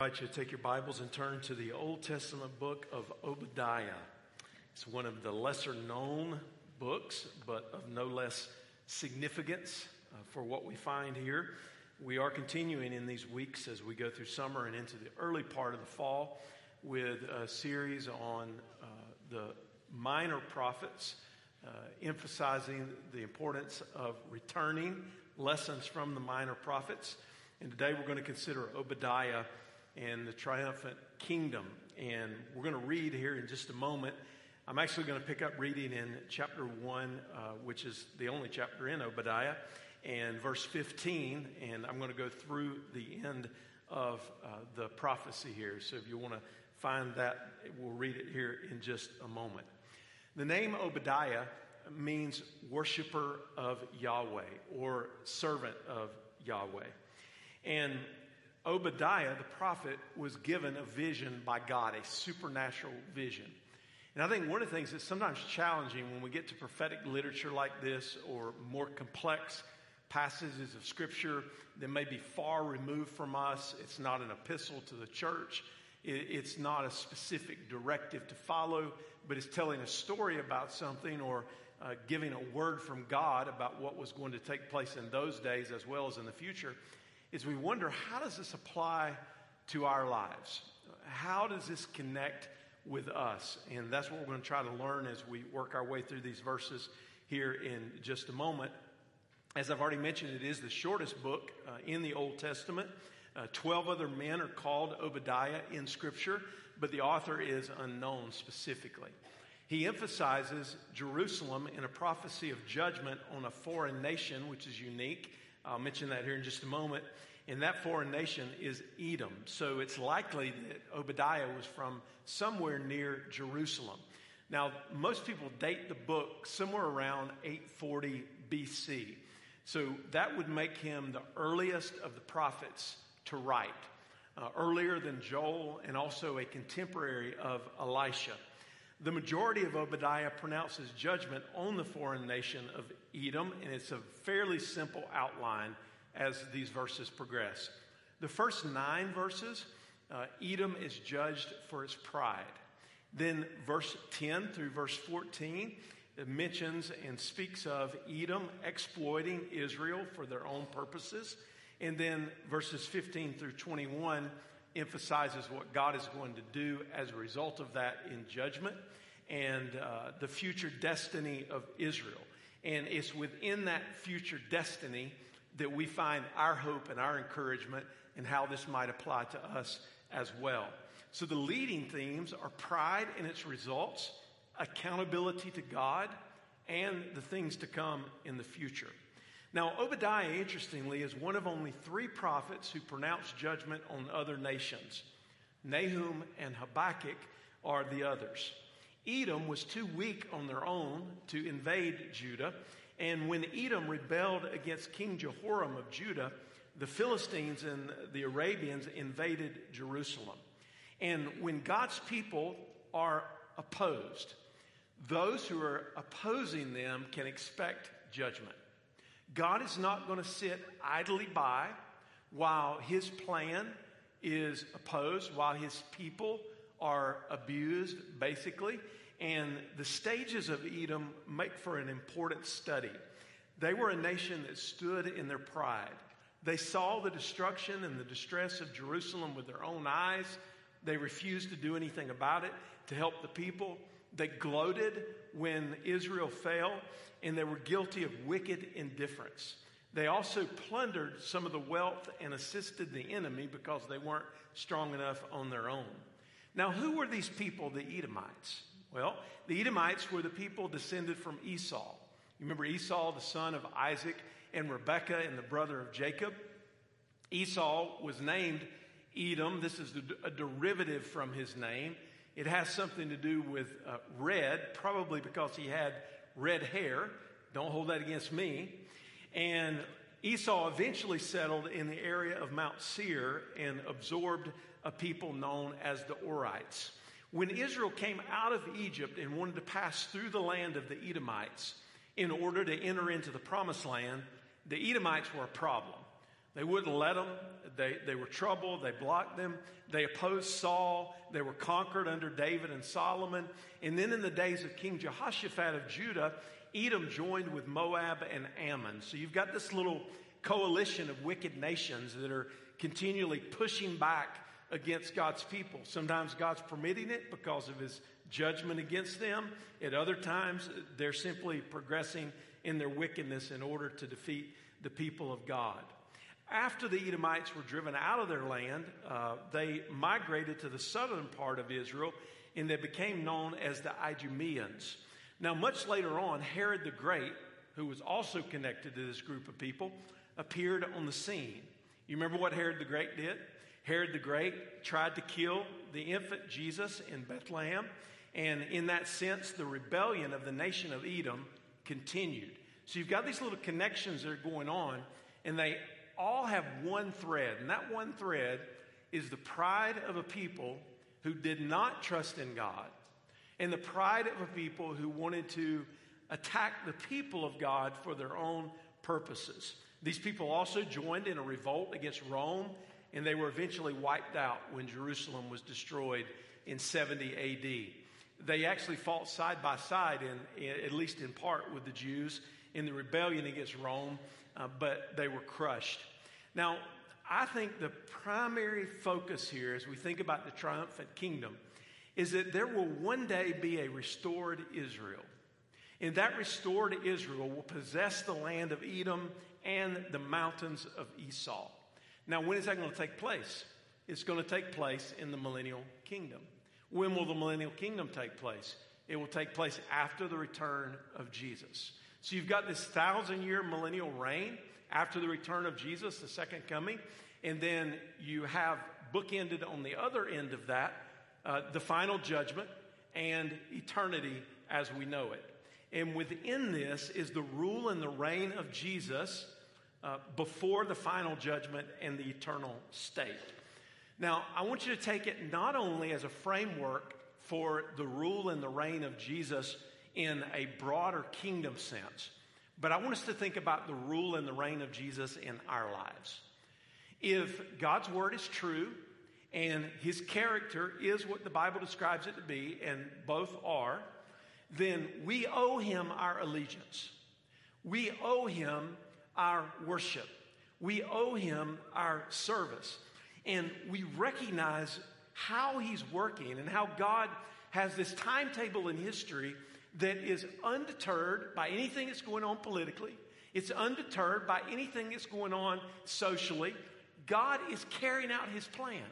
I invite you to take your Bibles and turn to the Old Testament book of Obadiah. It's one of the lesser known books, but of no less significance uh, for what we find here. We are continuing in these weeks as we go through summer and into the early part of the fall with a series on uh, the minor prophets, uh, emphasizing the importance of returning lessons from the minor prophets. And today we're going to consider Obadiah and the triumphant kingdom. And we're going to read here in just a moment. I'm actually going to pick up reading in chapter 1, uh, which is the only chapter in Obadiah, and verse 15. And I'm going to go through the end of uh, the prophecy here. So if you want to find that, we'll read it here in just a moment. The name Obadiah means worshiper of Yahweh or servant of Yahweh. And Obadiah, the prophet, was given a vision by God, a supernatural vision. And I think one of the things that's sometimes challenging when we get to prophetic literature like this or more complex passages of scripture that may be far removed from us, it's not an epistle to the church. It's not a specific directive to follow, but it's telling a story about something or uh, giving a word from God about what was going to take place in those days as well as in the future is we wonder how does this apply to our lives? How does this connect with us? And that's what we're going to try to learn as we work our way through these verses here in just a moment. As I've already mentioned, it is the shortest book uh, in the Old Testament. Uh, Twelve other men are called Obadiah in Scripture, but the author is unknown specifically. He emphasizes Jerusalem in a prophecy of judgment on a foreign nation, which is unique I'll mention that here in just a moment. And that foreign nation is Edom. So it's likely that Obadiah was from somewhere near Jerusalem. Now, most people date the book somewhere around 840 BC. So that would make him the earliest of the prophets to write, uh, earlier than Joel and also a contemporary of Elisha. The majority of Obadiah pronounces judgment on the foreign nation of Edom, and it's a fairly simple outline as these verses progress. The first nine verses, uh, Edom is judged for its pride. Then, verse 10 through verse 14 it mentions and speaks of Edom exploiting Israel for their own purposes. And then, verses 15 through 21 emphasizes what God is going to do as a result of that in judgment and uh, the future destiny of Israel. And it's within that future destiny that we find our hope and our encouragement and how this might apply to us as well. So the leading themes are pride and its results, accountability to God, and the things to come in the future. Now, Obadiah, interestingly, is one of only three prophets who pronounce judgment on other nations. Nahum and Habakkuk are the others. Edom was too weak on their own to invade Judah. And when Edom rebelled against King Jehoram of Judah, the Philistines and the Arabians invaded Jerusalem. And when God's people are opposed, those who are opposing them can expect judgment. God is not going to sit idly by while his plan is opposed, while his people are abused, basically. And the stages of Edom make for an important study. They were a nation that stood in their pride. They saw the destruction and the distress of Jerusalem with their own eyes. They refused to do anything about it to help the people. They gloated when Israel fell, and they were guilty of wicked indifference. They also plundered some of the wealth and assisted the enemy because they weren't strong enough on their own. Now, who were these people, the Edomites? Well, the Edomites were the people descended from Esau. You remember Esau, the son of Isaac and Rebekah and the brother of Jacob? Esau was named Edom. This is a derivative from his name. It has something to do with uh, red, probably because he had red hair. Don't hold that against me. And Esau eventually settled in the area of Mount Seir and absorbed a people known as the Horites. When Israel came out of Egypt and wanted to pass through the land of the Edomites in order to enter into the promised land, the Edomites were a problem. They wouldn't let them. They, they were trouble. They blocked them. They opposed Saul. They were conquered under David and Solomon. And then in the days of King Jehoshaphat of Judah, Edom joined with Moab and Ammon. So you've got this little coalition of wicked nations that are continually pushing back against God's people. Sometimes God's permitting it because of his judgment against them. At other times, they're simply progressing in their wickedness in order to defeat the people of God. After the Edomites were driven out of their land, uh, they migrated to the southern part of Israel and they became known as the Idumeans. Now, much later on, Herod the Great, who was also connected to this group of people, appeared on the scene. You remember what Herod the Great did? Herod the Great tried to kill the infant Jesus in Bethlehem, and in that sense, the rebellion of the nation of Edom continued. So you've got these little connections that are going on, and they all have one thread, and that one thread is the pride of a people who did not trust in God, and the pride of a people who wanted to attack the people of God for their own purposes. These people also joined in a revolt against Rome, and they were eventually wiped out when Jerusalem was destroyed in 70 AD. They actually fought side by side, in, in, at least in part, with the Jews in the rebellion against Rome, uh, but they were crushed. Now, I think the primary focus here, as we think about the triumphant kingdom, is that there will one day be a restored Israel. And that restored Israel will possess the land of Edom and the mountains of Esau. Now, when is that going to take place? It's going to take place in the millennial kingdom. When will the millennial kingdom take place? It will take place after the return of Jesus. So you've got this thousand year millennial reign after the return of Jesus, the second coming. And then you have bookended on the other end of that uh, the final judgment and eternity as we know it. And within this is the rule and the reign of Jesus uh, before the final judgment and the eternal state. Now, I want you to take it not only as a framework for the rule and the reign of Jesus in a broader kingdom sense, but I want us to think about the rule and the reign of Jesus in our lives. If God's word is true and his character is what the Bible describes it to be, and both are, then we owe him our allegiance. We owe him our worship. We owe him our service. And we recognize how he's working and how God has this timetable in history that is undeterred by anything that's going on politically. It's undeterred by anything that's going on socially. God is carrying out his plan.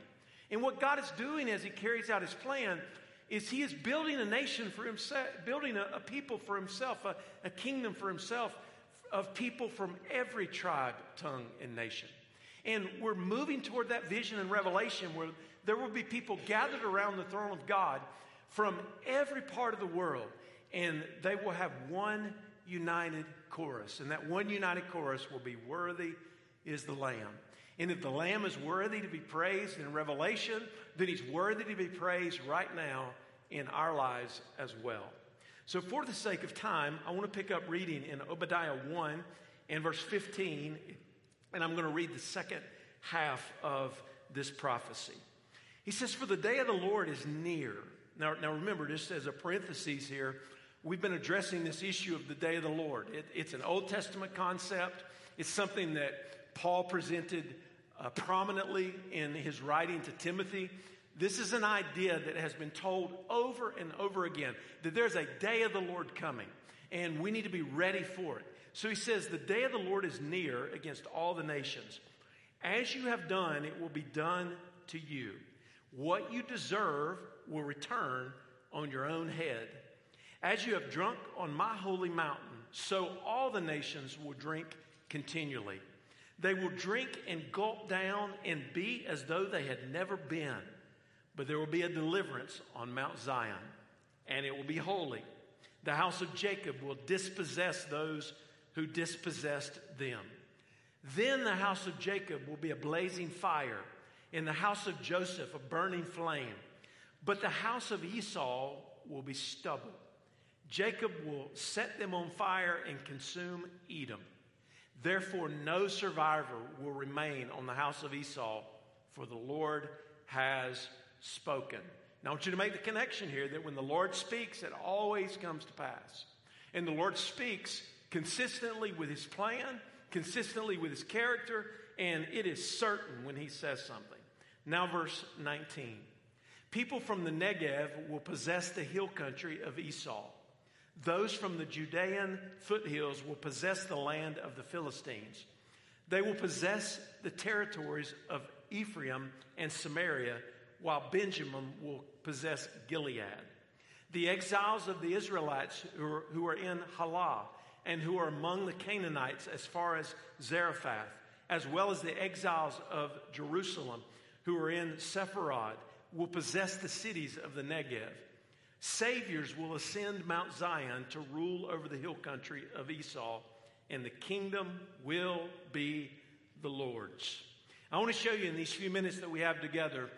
And what God is doing as he carries out his plan is he is building a nation for himself, building a, a people for himself, a, a kingdom for himself of people from every tribe, tongue, and nation. And we're moving toward that vision and revelation where there will be people gathered around the throne of God from every part of the world, and they will have one united chorus. And that one united chorus will be Worthy is the Lamb. And if the Lamb is worthy to be praised in Revelation, then he's worthy to be praised right now in our lives as well. So, for the sake of time, I want to pick up reading in Obadiah 1 and verse 15, and I'm going to read the second half of this prophecy. He says, For the day of the Lord is near. Now, now remember, just as a parenthesis here, we've been addressing this issue of the day of the Lord. It, it's an Old Testament concept, it's something that Paul presented uh, prominently in his writing to Timothy. This is an idea that has been told over and over again that there's a day of the Lord coming and we need to be ready for it. So he says, The day of the Lord is near against all the nations. As you have done, it will be done to you. What you deserve will return on your own head. As you have drunk on my holy mountain, so all the nations will drink continually. They will drink and gulp down and be as though they had never been. But there will be a deliverance on Mount Zion, and it will be holy. The house of Jacob will dispossess those who dispossessed them. Then the house of Jacob will be a blazing fire, in the house of Joseph, a burning flame. But the house of Esau will be stubble. Jacob will set them on fire and consume Edom. Therefore, no survivor will remain on the house of Esau, for the Lord has spoken. Now, I want you to make the connection here that when the Lord speaks, it always comes to pass. And the Lord speaks consistently with his plan, consistently with his character, and it is certain when he says something. Now, verse 19. People from the Negev will possess the hill country of Esau. Those from the Judean foothills will possess the land of the Philistines. They will possess the territories of Ephraim and Samaria, while Benjamin will possess Gilead. The exiles of the Israelites who are, who are in Halah and who are among the Canaanites as far as Zarephath, as well as the exiles of Jerusalem who are in Sepharad, will possess the cities of the Negev. Saviors will ascend Mount Zion to rule over the hill country of Esau, and the kingdom will be the Lord's. I want to show you in these few minutes that we have together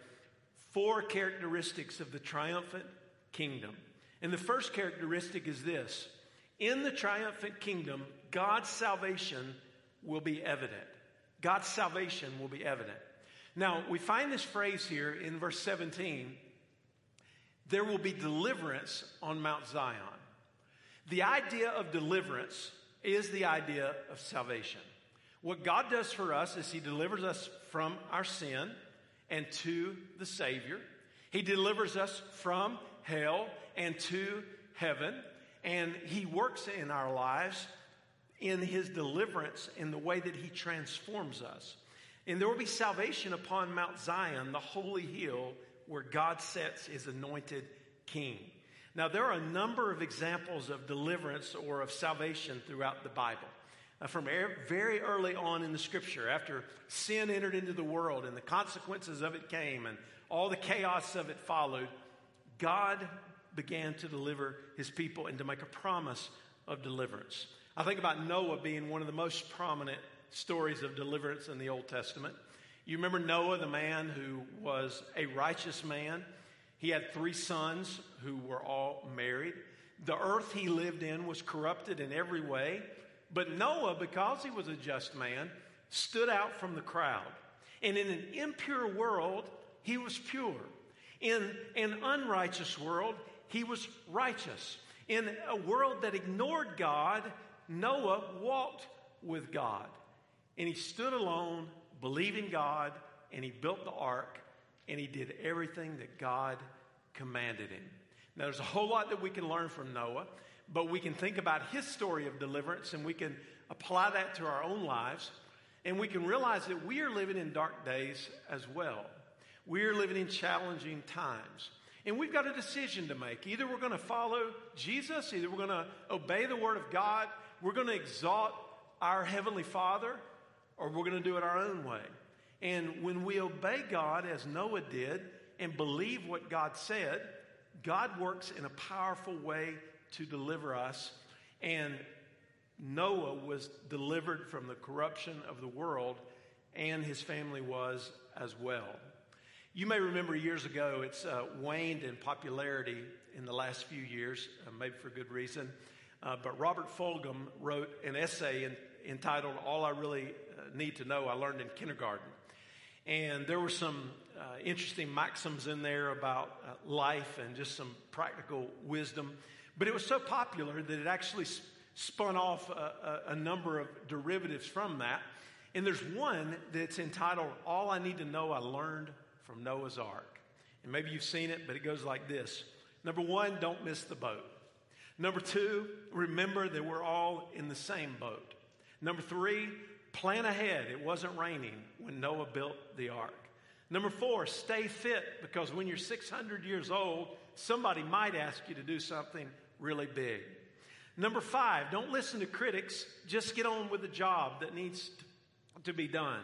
four characteristics of the triumphant kingdom. And the first characteristic is this in the triumphant kingdom, God's salvation will be evident. God's salvation will be evident. Now, we find this phrase here in verse 17 there will be deliverance on Mount Zion. The idea of deliverance is the idea of salvation. What God does for us is He delivers us from our sin and to the Savior. He delivers us from hell and to heaven. And He works in our lives in His deliverance in the way that He transforms us. And there will be salvation upon Mount Zion, the holy hill where God sets His anointed king. Now, there are a number of examples of deliverance or of salvation throughout the Bible. Uh, from very early on in the scripture, after sin entered into the world and the consequences of it came and all the chaos of it followed, God began to deliver his people and to make a promise of deliverance. I think about Noah being one of the most prominent stories of deliverance in the Old Testament. You remember Noah, the man who was a righteous man. He had three sons who were all married. The earth he lived in was corrupted in every way. But Noah, because he was a just man, stood out from the crowd. And in an impure world, he was pure. In an unrighteous world, he was righteous. In a world that ignored God, Noah walked with God. And he stood alone, believing God, and he built the ark, and he did everything that God commanded him. Now, there's a whole lot that we can learn from Noah. But we can think about his story of deliverance and we can apply that to our own lives. And we can realize that we are living in dark days as well. We are living in challenging times. And we've got a decision to make. Either we're going to follow Jesus, either we're going to obey the Word of God, we're going to exalt our Heavenly Father, or we're going to do it our own way. And when we obey God, as Noah did, and believe what God said, God works in a powerful way to deliver us. And Noah was delivered from the corruption of the world, and his family was as well. You may remember years ago, it's uh, waned in popularity in the last few years, uh, maybe for good reason. Uh, but Robert Fulghum wrote an essay in, entitled All I Really uh, Need to Know I Learned in Kindergarten. And there were some uh, interesting maxims in there about uh, life and just some practical wisdom. But it was so popular that it actually spun off a, a, a number of derivatives from that. And there's one that's entitled, All I Need to Know I Learned from Noah's Ark. And maybe you've seen it, but it goes like this Number one, don't miss the boat. Number two, remember that we're all in the same boat. Number three, plan ahead. It wasn't raining when Noah built the ark. Number four, stay fit because when you're 600 years old, somebody might ask you to do something really big. Number five, don't listen to critics. Just get on with the job that needs to be done.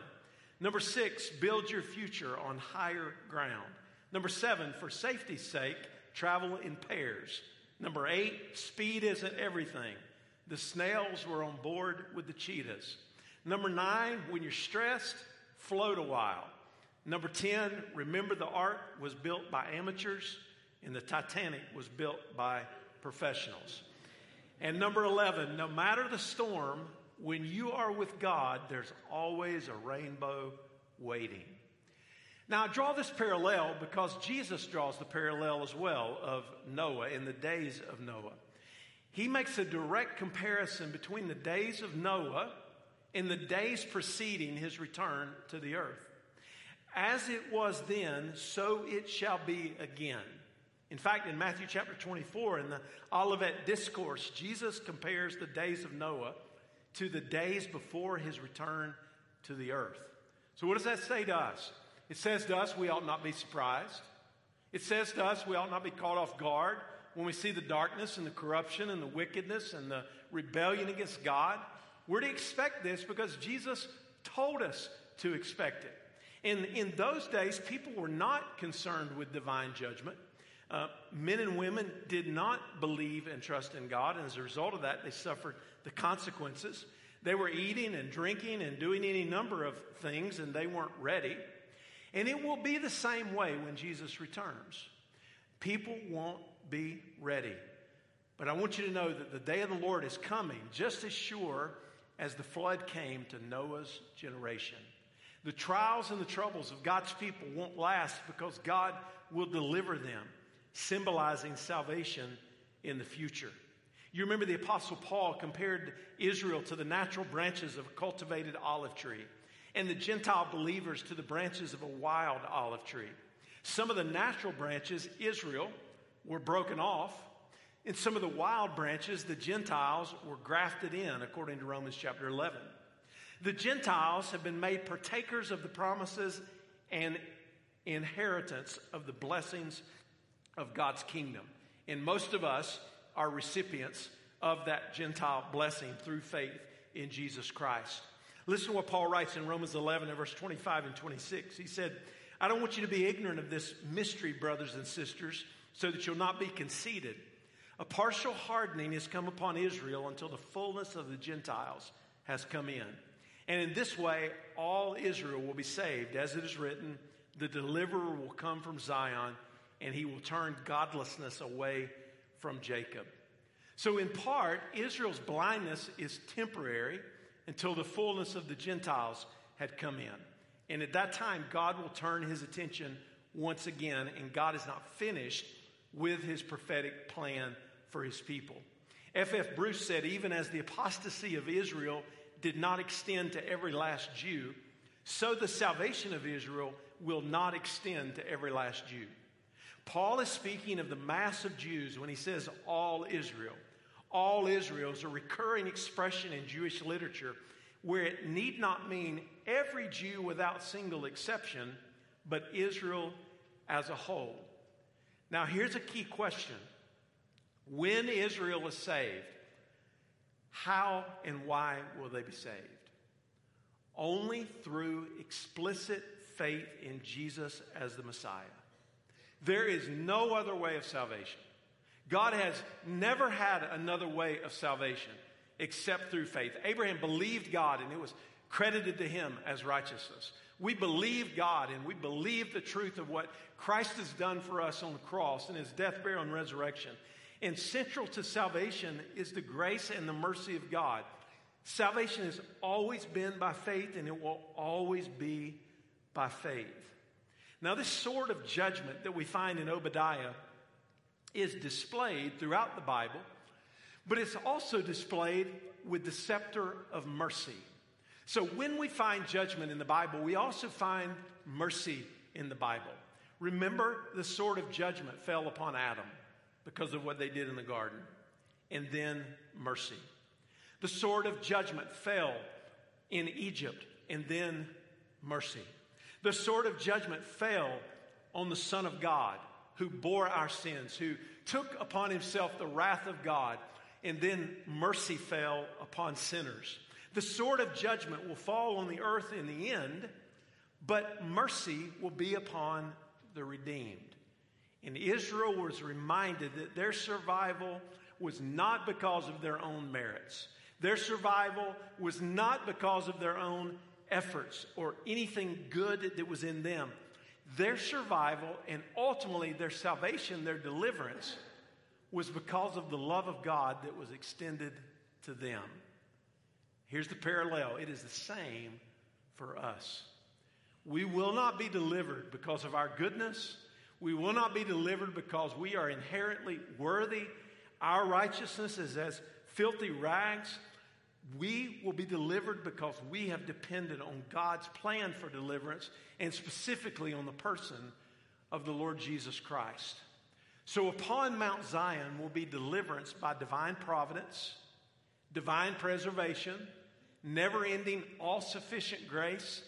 Number six, build your future on higher ground. Number seven, for safety's sake, travel in pairs. Number eight, speed isn't everything. The snails were on board with the cheetahs. Number nine, when you're stressed, float a while. Number 10, remember the ark was built by amateurs and the Titanic was built by professionals. And number 11, no matter the storm, when you are with God, there's always a rainbow waiting. Now, I draw this parallel because Jesus draws the parallel as well of Noah in the days of Noah. He makes a direct comparison between the days of Noah and the days preceding his return to the earth. As it was then, so it shall be again. In fact, in Matthew chapter 24, in the Olivet Discourse, Jesus compares the days of Noah to the days before his return to the earth. So, what does that say to us? It says to us we ought not be surprised. It says to us we ought not be caught off guard when we see the darkness and the corruption and the wickedness and the rebellion against God. We're to expect this because Jesus told us to expect it. In, in those days, people were not concerned with divine judgment. Uh, men and women did not believe and trust in God, and as a result of that, they suffered the consequences. They were eating and drinking and doing any number of things, and they weren't ready. And it will be the same way when Jesus returns. People won't be ready. But I want you to know that the day of the Lord is coming just as sure as the flood came to Noah's generation. The trials and the troubles of God's people won't last because God will deliver them, symbolizing salvation in the future. You remember the Apostle Paul compared Israel to the natural branches of a cultivated olive tree and the Gentile believers to the branches of a wild olive tree. Some of the natural branches, Israel, were broken off. and some of the wild branches, the Gentiles were grafted in, according to Romans chapter 11. The Gentiles have been made partakers of the promises and inheritance of the blessings of God's kingdom. And most of us are recipients of that Gentile blessing through faith in Jesus Christ. Listen to what Paul writes in Romans 11 and verse 25 and 26. He said, I don't want you to be ignorant of this mystery, brothers and sisters, so that you'll not be conceited. A partial hardening has come upon Israel until the fullness of the Gentiles has come in. And in this way, all Israel will be saved. As it is written, the deliverer will come from Zion, and he will turn godlessness away from Jacob. So, in part, Israel's blindness is temporary until the fullness of the Gentiles had come in. And at that time, God will turn his attention once again, and God is not finished with his prophetic plan for his people. F.F. F. Bruce said, even as the apostasy of Israel did not extend to every last Jew, so the salvation of Israel will not extend to every last Jew. Paul is speaking of the mass of Jews when he says all Israel all Israel is a recurring expression in Jewish literature where it need not mean every Jew without single exception, but Israel as a whole. Now, here's a key question When Israel is saved, how and why will they be saved? Only through explicit faith in Jesus as the Messiah. There is no other way of salvation. God has never had another way of salvation except through faith. Abraham believed God and it was credited to him as righteousness. We believe God and we believe the truth of what Christ has done for us on the cross and his death, burial, and resurrection. And central to salvation is the grace and the mercy of God. Salvation has always been by faith and it will always be by faith. Now, this sort of judgment that we find in Obadiah is displayed throughout the Bible, but it's also displayed with the scepter of mercy. So when we find judgment in the Bible, we also find mercy in the Bible. Remember, the sword of judgment fell upon Adam because of what they did in the garden, and then mercy. The sword of judgment fell in Egypt, and then mercy. The sword of judgment fell on the Son of God, who bore our sins, who took upon himself the wrath of God, and then mercy fell upon sinners. The sword of judgment will fall on the earth in the end, but mercy will be upon the redeemed. And Israel was reminded that their survival was not because of their own merits. Their survival was not because of their own efforts or anything good that was in them their survival and ultimately their salvation, their deliverance, was because of the love of God that was extended to them. Here's the parallel it is the same for us. We will not be delivered because of our goodness. We will not be delivered because we are inherently worthy. Our righteousness is as filthy rags. We will be delivered because we have depended on God's plan for deliverance and specifically on the person of the Lord Jesus Christ. So upon Mount Zion will be deliverance by divine providence, divine preservation, never ending, all sufficient grace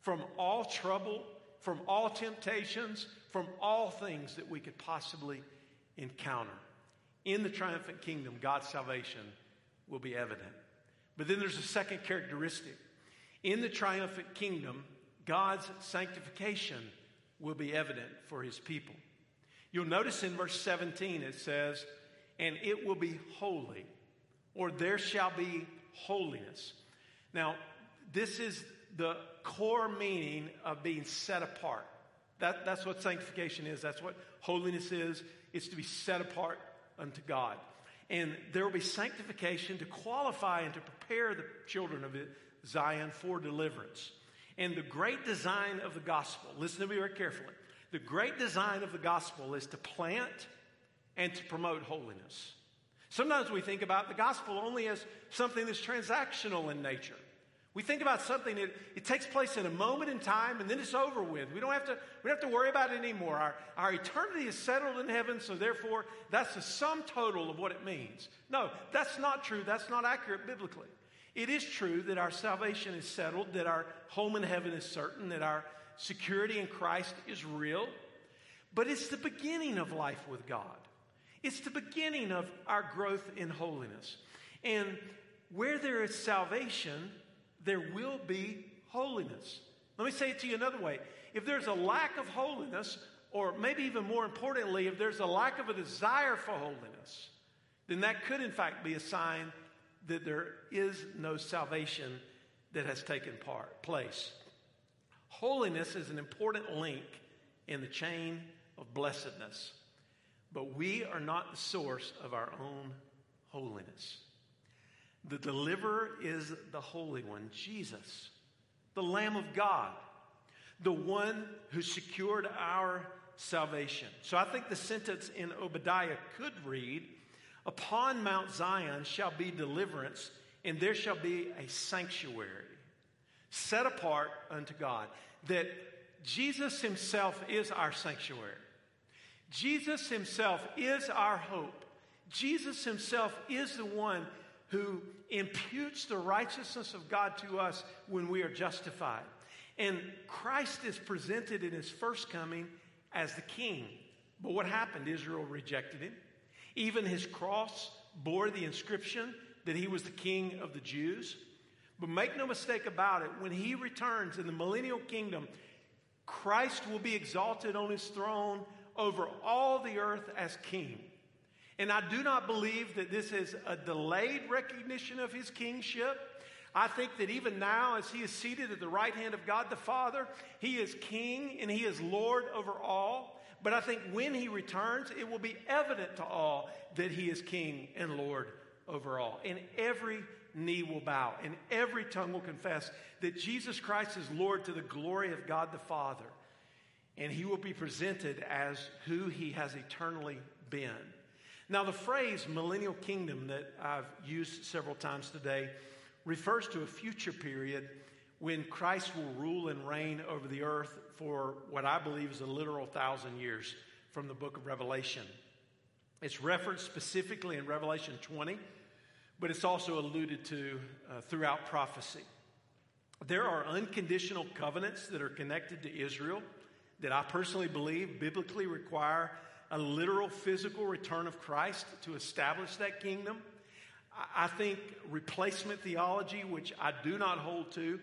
from all trouble, from all temptations, from all things that we could possibly encounter. In the triumphant kingdom, God's salvation will be evident. But then there's a second characteristic. In the triumphant kingdom, God's sanctification will be evident for his people. You'll notice in verse 17 it says, and it will be holy, or there shall be holiness. Now, this is the core meaning of being set apart. That, that's what sanctification is. That's what holiness is. It's to be set apart unto God. And there will be sanctification to qualify and to prepare the children of Zion for deliverance. And the great design of the gospel, listen to me very carefully. The great design of the gospel is to plant and to promote holiness. Sometimes we think about the gospel only as something that's transactional in nature. We think about something that it takes place in a moment in time and then it's over with. We don't have to, we don't have to worry about it anymore. Our, our eternity is settled in heaven, so therefore that's the sum total of what it means. No, that's not true. That's not accurate biblically. It is true that our salvation is settled, that our home in heaven is certain, that our security in Christ is real, but it's the beginning of life with God. It's the beginning of our growth in holiness. And where there is salvation, there will be holiness. Let me say it to you another way. If there's a lack of holiness, or maybe even more importantly, if there's a lack of a desire for holiness, then that could in fact be a sign that there is no salvation that has taken part, place. Holiness is an important link in the chain of blessedness, but we are not the source of our own holiness. The deliverer is the Holy One, Jesus, the Lamb of God, the one who secured our salvation. So I think the sentence in Obadiah could read Upon Mount Zion shall be deliverance, and there shall be a sanctuary set apart unto God. That Jesus Himself is our sanctuary. Jesus Himself is our hope. Jesus Himself is the one who imputes the righteousness of God to us when we are justified. And Christ is presented in his first coming as the king. But what happened? Israel rejected him. Even his cross bore the inscription that he was the king of the Jews. But make no mistake about it, when he returns in the millennial kingdom, Christ will be exalted on his throne over all the earth as king. And I do not believe that this is a delayed recognition of his kingship. I think that even now, as he is seated at the right hand of God the Father, he is king and he is Lord over all. But I think when he returns, it will be evident to all that he is king and Lord over all. And every knee will bow and every tongue will confess that Jesus Christ is Lord to the glory of God the Father. And he will be presented as who he has eternally been. Now, the phrase millennial kingdom that I've used several times today refers to a future period when Christ will rule and reign over the earth for what I believe is a literal thousand years from the book of Revelation. It's referenced specifically in Revelation 20, but it's also alluded to uh, throughout prophecy. There are unconditional covenants that are connected to Israel that I personally believe biblically require a literal physical return of Christ to establish that kingdom. I think replacement theology, which I do not hold to,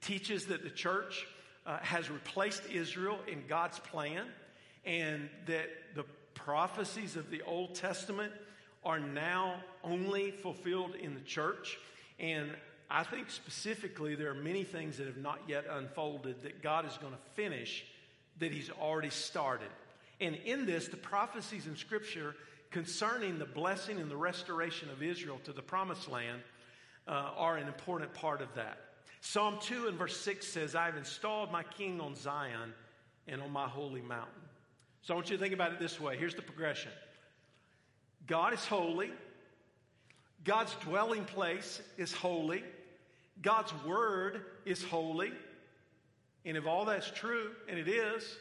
teaches that the church uh, has replaced Israel in God's plan and that the prophecies of the Old Testament are now only fulfilled in the church. And I think specifically there are many things that have not yet unfolded that God is going to finish that He's already started. And in this, the prophecies in Scripture concerning the blessing and the restoration of Israel to the promised land, uh, are an important part of that. Psalm 2 and verse 6 says, I have installed my king on Zion and on my holy mountain. So I want you to think about it this way. Here's the progression God is holy, God's dwelling place is holy, God's word is holy. And if all that's true, and it is,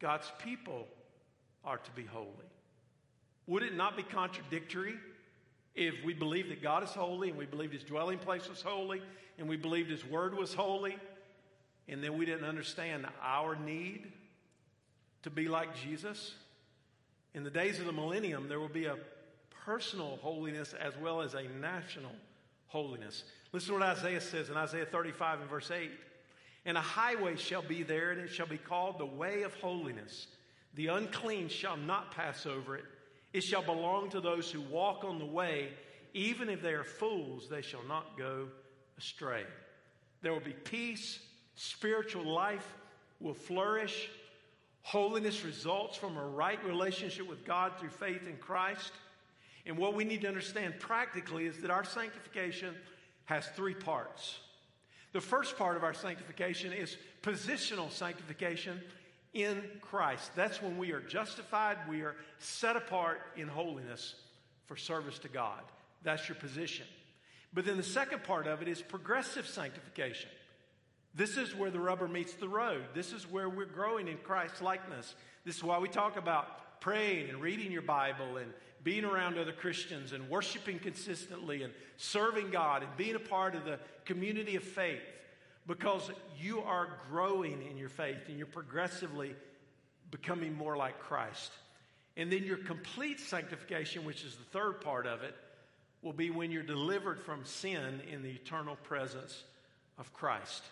God's people are to be holy. Would it not be contradictory if we believed that God is holy and we believed his dwelling place was holy and we believed his word was holy and then we didn't understand our need to be like Jesus? In the days of the millennium, there will be a personal holiness as well as a national holiness. Listen to what Isaiah says in Isaiah 35 and verse 8. And a highway shall be there, and it shall be called the way of holiness. The unclean shall not pass over it. It shall belong to those who walk on the way. Even if they are fools, they shall not go astray. There will be peace, spiritual life will flourish. Holiness results from a right relationship with God through faith in Christ. And what we need to understand practically is that our sanctification has three parts. The first part of our sanctification is positional sanctification in Christ. That's when we are justified, we are set apart in holiness for service to God. That's your position. But then the second part of it is progressive sanctification. This is where the rubber meets the road. This is where we're growing in Christ's likeness. This is why we talk about praying and reading your Bible and being around other Christians and worshiping consistently and serving God and being a part of the community of faith because you are growing in your faith and you're progressively becoming more like Christ. And then your complete sanctification, which is the third part of it, will be when you're delivered from sin in the eternal presence of Christ.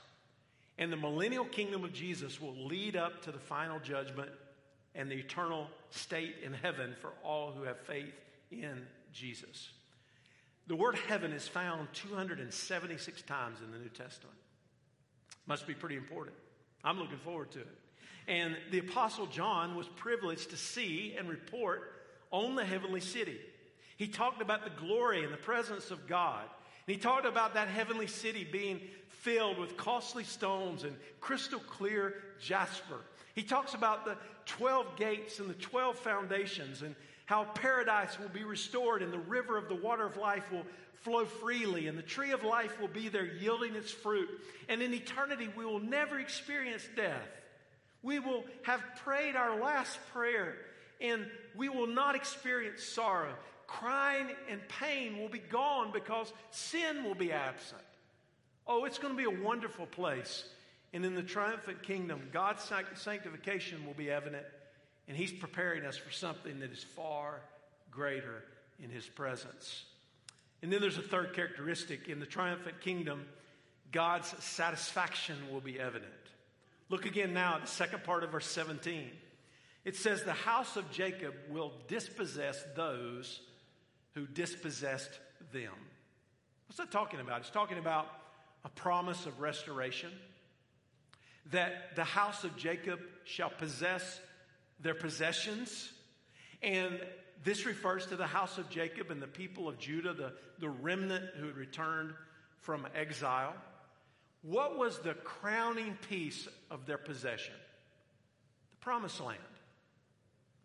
And the millennial kingdom of Jesus will lead up to the final judgment and the eternal state in heaven for all who have faith in Jesus. The word heaven is found 276 times in the New Testament. Must be pretty important. I'm looking forward to it. And the Apostle John was privileged to see and report on the heavenly city. He talked about the glory and the presence of God. And he talked about that heavenly city being filled with costly stones and crystal clear jasper. He talks about the 12 gates and the 12 foundations and how paradise will be restored and the river of the water of life will flow freely and the tree of life will be there yielding its fruit. And in eternity, we will never experience death. We will have prayed our last prayer and we will not experience sorrow. Crying and pain will be gone because sin will be absent. Oh, it's going to be a wonderful place. And in the triumphant kingdom, God's sanctification will be evident, and He's preparing us for something that is far greater in His presence. And then there's a third characteristic. In the triumphant kingdom, God's satisfaction will be evident. Look again now at the second part of verse 17. It says, The house of Jacob will dispossess those who dispossessed them. What's that talking about? It's talking about a promise of restoration that the house of Jacob shall possess their possessions. And this refers to the house of Jacob and the people of Judah, the, the remnant who had returned from exile. What was the crowning piece of their possession? The promised land.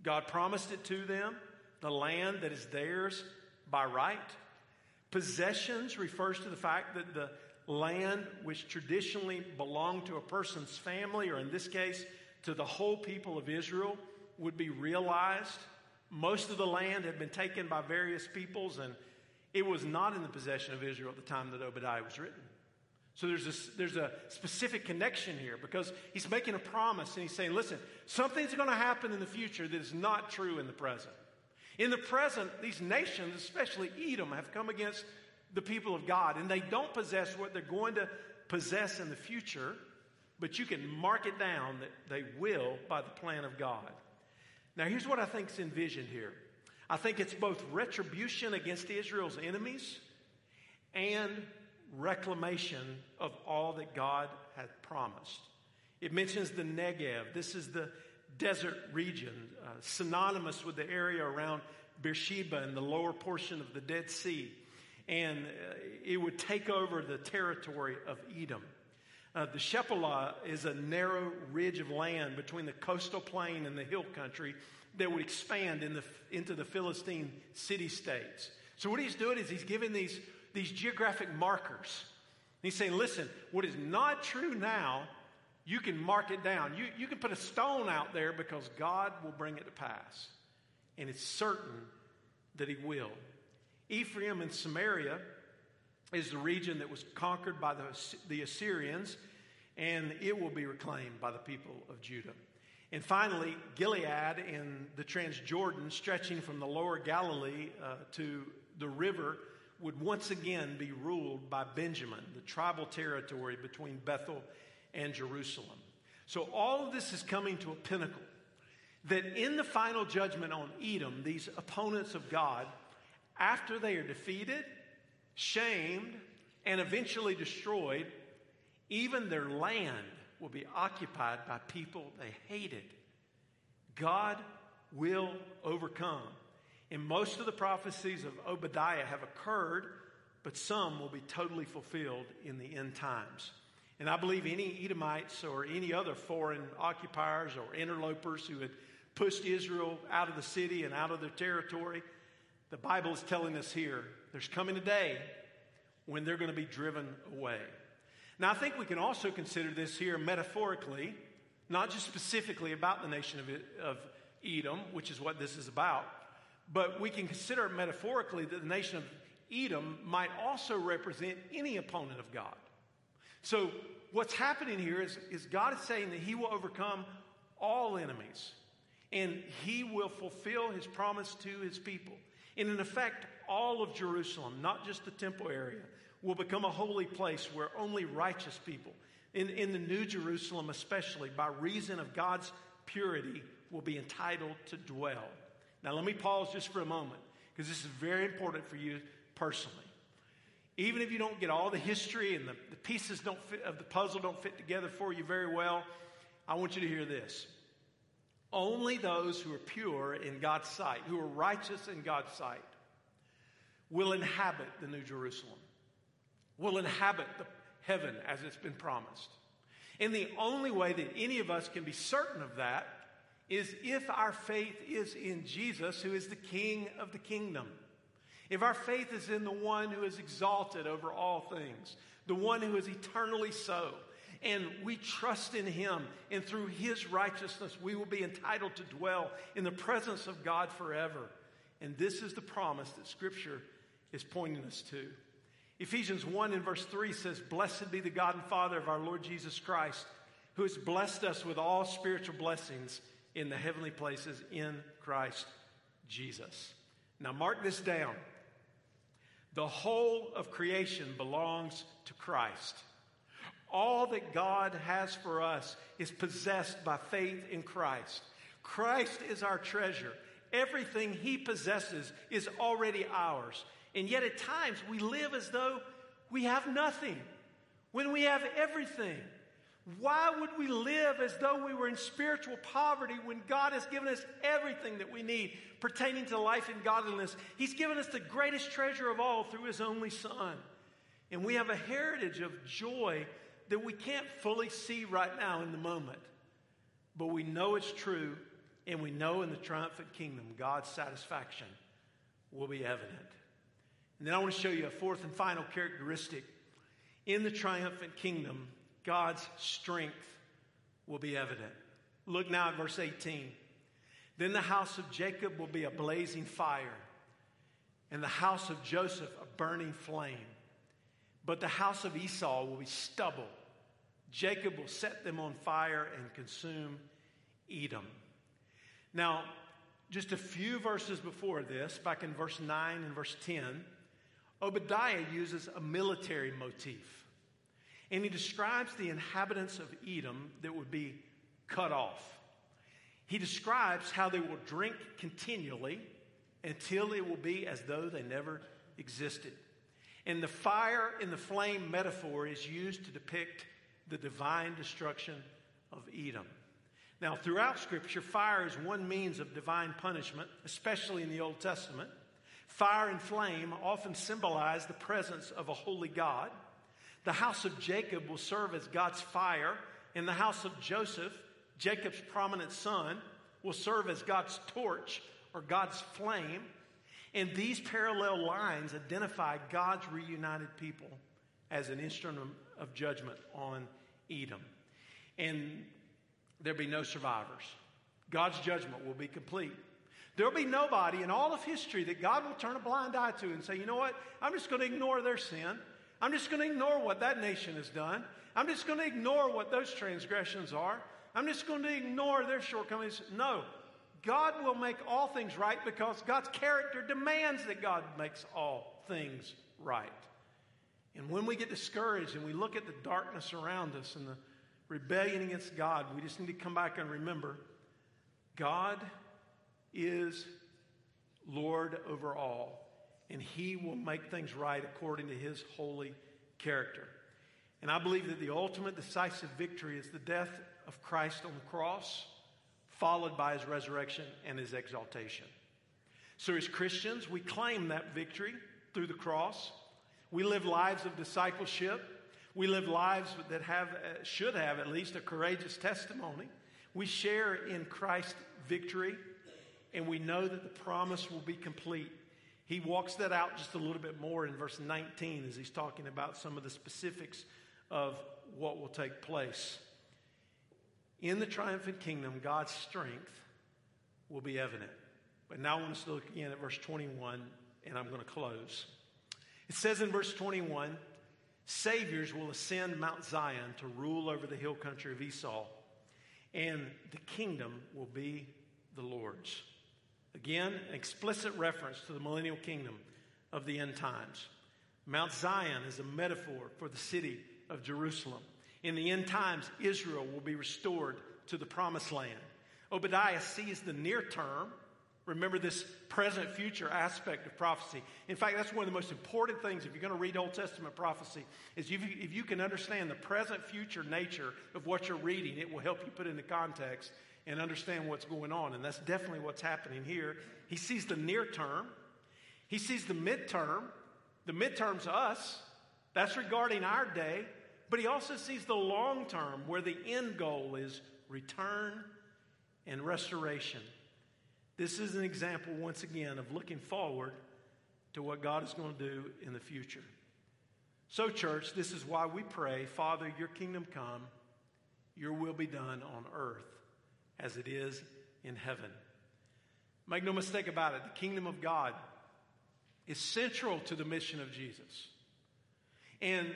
God promised it to them, the land that is theirs by right. Possessions refers to the fact that the land which traditionally belonged to a person's family, or in this case, to the whole people of Israel, would be realized. Most of the land had been taken by various peoples, and it was not in the possession of Israel at the time that Obadiah was written. So there's a, there's a specific connection here because he's making a promise and he's saying, listen, something's going to happen in the future that is not true in the present. In the present, these nations, especially Edom, have come against the people of God, and they don't possess what they're going to possess in the future, but you can mark it down that they will by the plan of God. Now, here's what I think is envisioned here I think it's both retribution against Israel's enemies and reclamation of all that God had promised. It mentions the Negev. This is the desert region, uh, synonymous with the area around Beersheba and the lower portion of the Dead Sea. And uh, it would take over the territory of Edom. Uh, the Shephelah is a narrow ridge of land between the coastal plain and the hill country that would expand in the, into the Philistine city states. So, what he's doing is he's giving these, these geographic markers. He's saying, listen, what is not true now, you can mark it down. You, you can put a stone out there because God will bring it to pass. And it's certain that he will. Ephraim and Samaria is the region that was conquered by the, the Assyrians, and it will be reclaimed by the people of Judah. And finally, Gilead and the Transjordan, stretching from the lower Galilee uh, to the river, would once again be ruled by Benjamin, the tribal territory between Bethel and Jerusalem. So all of this is coming to a pinnacle. That in the final judgment on Edom, these opponents of God, after they are defeated, shamed, and eventually destroyed, even their land will be occupied by people they hated. God will overcome. And most of the prophecies of Obadiah have occurred, but some will be totally fulfilled in the end times. And I believe any Edomites or any other foreign occupiers or interlopers who had pushed Israel out of the city and out of their territory, the Bible is telling us here there's coming a day when they're going to be driven away. Now, I think we can also consider this here metaphorically, not just specifically about the nation of, Edom, which is what this is about, but we can consider metaphorically that the nation of Edom might also represent any opponent of God. So, what's happening here is, is God is saying that He will overcome all enemies and He will fulfill His promise to His people. And in effect, all of Jerusalem, not just the temple area, will become a holy place where only righteous people, in, in the New Jerusalem especially, by reason of God's purity, will be entitled to dwell. Now, let me pause just for a moment because this is very important for you personally. Even if you don't get all the history and the, the pieces don't fit, of the puzzle don't fit together for you very well, I want you to hear this. Only those who are pure in God's sight, who are righteous in God's sight, will inhabit the New Jerusalem will inhabit the heaven as it's been promised. And the only way that any of us can be certain of that is if our faith is in Jesus, who is the King of the kingdom. If our faith is in the one who is exalted over all things, the one who is eternally so, and we trust in him, and through his righteousness, we will be entitled to dwell in the presence of God forever. And this is the promise that Scripture is pointing us to. Ephesians 1 and verse 3 says, Blessed be the God and Father of our Lord Jesus Christ, who has blessed us with all spiritual blessings in the heavenly places in Christ Jesus. Now, mark this down. The whole of creation belongs to Christ. All that God has for us is possessed by faith in Christ. Christ is our treasure. Everything he possesses is already ours. And yet at times we live as though we have nothing when we have everything. Why would we live as though we were in spiritual poverty when God has given us everything that we need pertaining to life and godliness? He's given us the greatest treasure of all through His only Son. And we have a heritage of joy that we can't fully see right now in the moment. But we know it's true, and we know in the triumphant kingdom, God's satisfaction will be evident. And then I want to show you a fourth and final characteristic. In the triumphant kingdom, God's strength will be evident. Look now at verse 18. Then the house of Jacob will be a blazing fire, and the house of Joseph a burning flame. But the house of Esau will be stubble. Jacob will set them on fire and consume Edom. Now, just a few verses before this, back in verse 9 and verse 10, Obadiah uses a military motif. And he describes the inhabitants of Edom that would be cut off. He describes how they will drink continually until it will be as though they never existed. And the fire and the flame metaphor is used to depict the divine destruction of Edom. Now, throughout Scripture, fire is one means of divine punishment, especially in the Old Testament. Fire and flame often symbolize the presence of a holy God. The house of Jacob will serve as God's fire, and the house of Joseph, Jacob's prominent son, will serve as God's torch or God's flame. And these parallel lines identify God's reunited people as an instrument of judgment on Edom. And there'll be no survivors. God's judgment will be complete. There'll be nobody in all of history that God will turn a blind eye to and say, you know what? I'm just going to ignore their sin. I'm just going to ignore what that nation has done. I'm just going to ignore what those transgressions are. I'm just going to ignore their shortcomings. No. God will make all things right because God's character demands that God makes all things right. And when we get discouraged and we look at the darkness around us and the rebellion against God, we just need to come back and remember God is Lord over all, and He will make things right according to His holy character. And I believe that the ultimate decisive victory is the death of Christ on the cross, followed by His resurrection and His exaltation. So, as Christians, we claim that victory through the cross. We live lives of discipleship. We live lives that have, uh, should have at least a courageous testimony. We share in Christ's victory, and we know that the promise will be complete. He walks that out just a little bit more in verse 19 as he's talking about some of the specifics of what will take place. In the triumphant kingdom, God's strength will be evident. But now I want us to look again at verse 21, and I'm going to close. It says in verse 21 Saviors will ascend Mount Zion to rule over the hill country of Esau, and the kingdom will be the Lord's. Again, explicit reference to the millennial kingdom of the end times. Mount Zion is a metaphor for the city of Jerusalem. In the end times, Israel will be restored to the promised land. Obadiah sees the near term Remember this present future aspect of prophecy. In fact, that's one of the most important things if you're going to read Old Testament prophecy is if you, if you can understand the present future nature of what you're reading, it will help you put into context and understand what's going on. And that's definitely what's happening here. He sees the near term, he sees the midterm. The midterm's us, that's regarding our day. But he also sees the long term, where the end goal is return and restoration. This is an example, once again, of looking forward to what God is going to do in the future. So, church, this is why we pray Father, your kingdom come, your will be done on earth as it is in heaven. Make no mistake about it, the kingdom of God is central to the mission of Jesus. And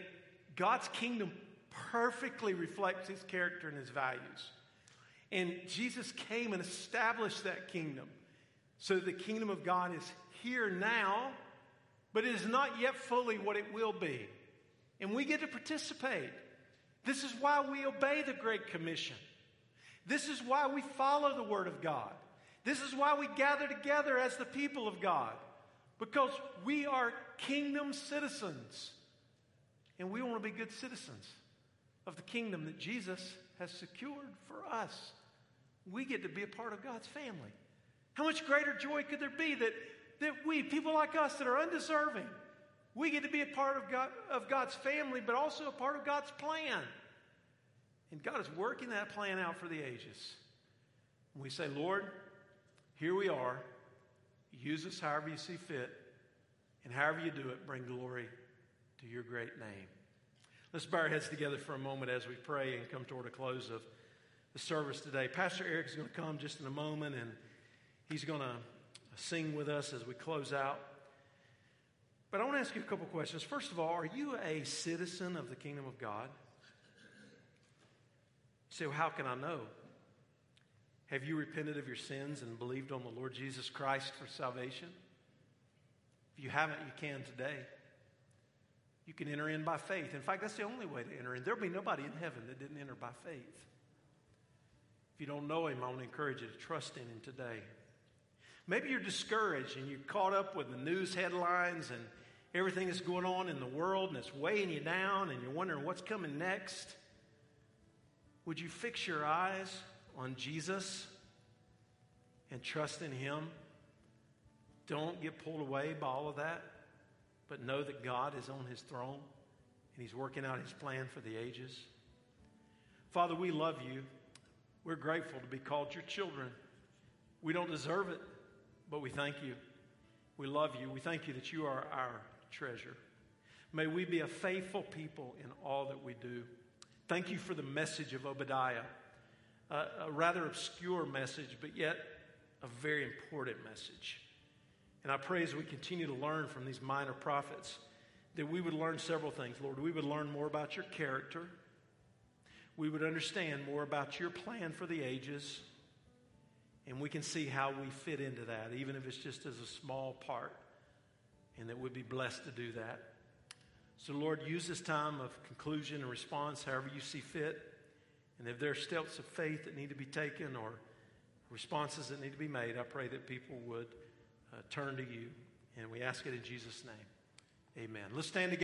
God's kingdom perfectly reflects his character and his values. And Jesus came and established that kingdom. So the kingdom of God is here now, but it is not yet fully what it will be. And we get to participate. This is why we obey the Great Commission. This is why we follow the Word of God. This is why we gather together as the people of God. Because we are kingdom citizens. And we want to be good citizens of the kingdom that Jesus has secured for us we get to be a part of God's family. How much greater joy could there be that, that we, people like us that are undeserving, we get to be a part of, God, of God's family, but also a part of God's plan. And God is working that plan out for the ages. And we say, Lord, here we are. Use us however you see fit. And however you do it, bring glory to your great name. Let's bow our heads together for a moment as we pray and come toward a close of the service today. Pastor Eric is going to come just in a moment and he's going to sing with us as we close out. But I want to ask you a couple questions. First of all, are you a citizen of the kingdom of God? Say, well, how can I know? Have you repented of your sins and believed on the Lord Jesus Christ for salvation? If you haven't, you can today. You can enter in by faith. In fact, that's the only way to enter in. There'll be nobody in heaven that didn't enter by faith. If you don't know Him, I want to encourage you to trust in Him today. Maybe you're discouraged and you're caught up with the news headlines and everything that's going on in the world and it's weighing you down and you're wondering what's coming next. Would you fix your eyes on Jesus and trust in Him? Don't get pulled away by all of that, but know that God is on his throne and he's working out his plan for the ages. Father, we love you. We're grateful to be called your children. We don't deserve it, but we thank you. We love you. We thank you that you are our treasure. May we be a faithful people in all that we do. Thank you for the message of Obadiah, a, rather obscure message, but yet a very important message. And I pray as we continue to learn from these minor prophets that we would learn several things, Lord. We would learn more about your character, we would understand more about your plan for the ages, and we can see how we fit into that, even if it's just as a small part, and that we'd be blessed to do that. So, Lord, use this time of conclusion and response however you see fit. And if there are steps of faith that need to be taken or responses that need to be made, I pray that people would uh, turn to you. And we ask it in Jesus' name. Amen. Let's stand together.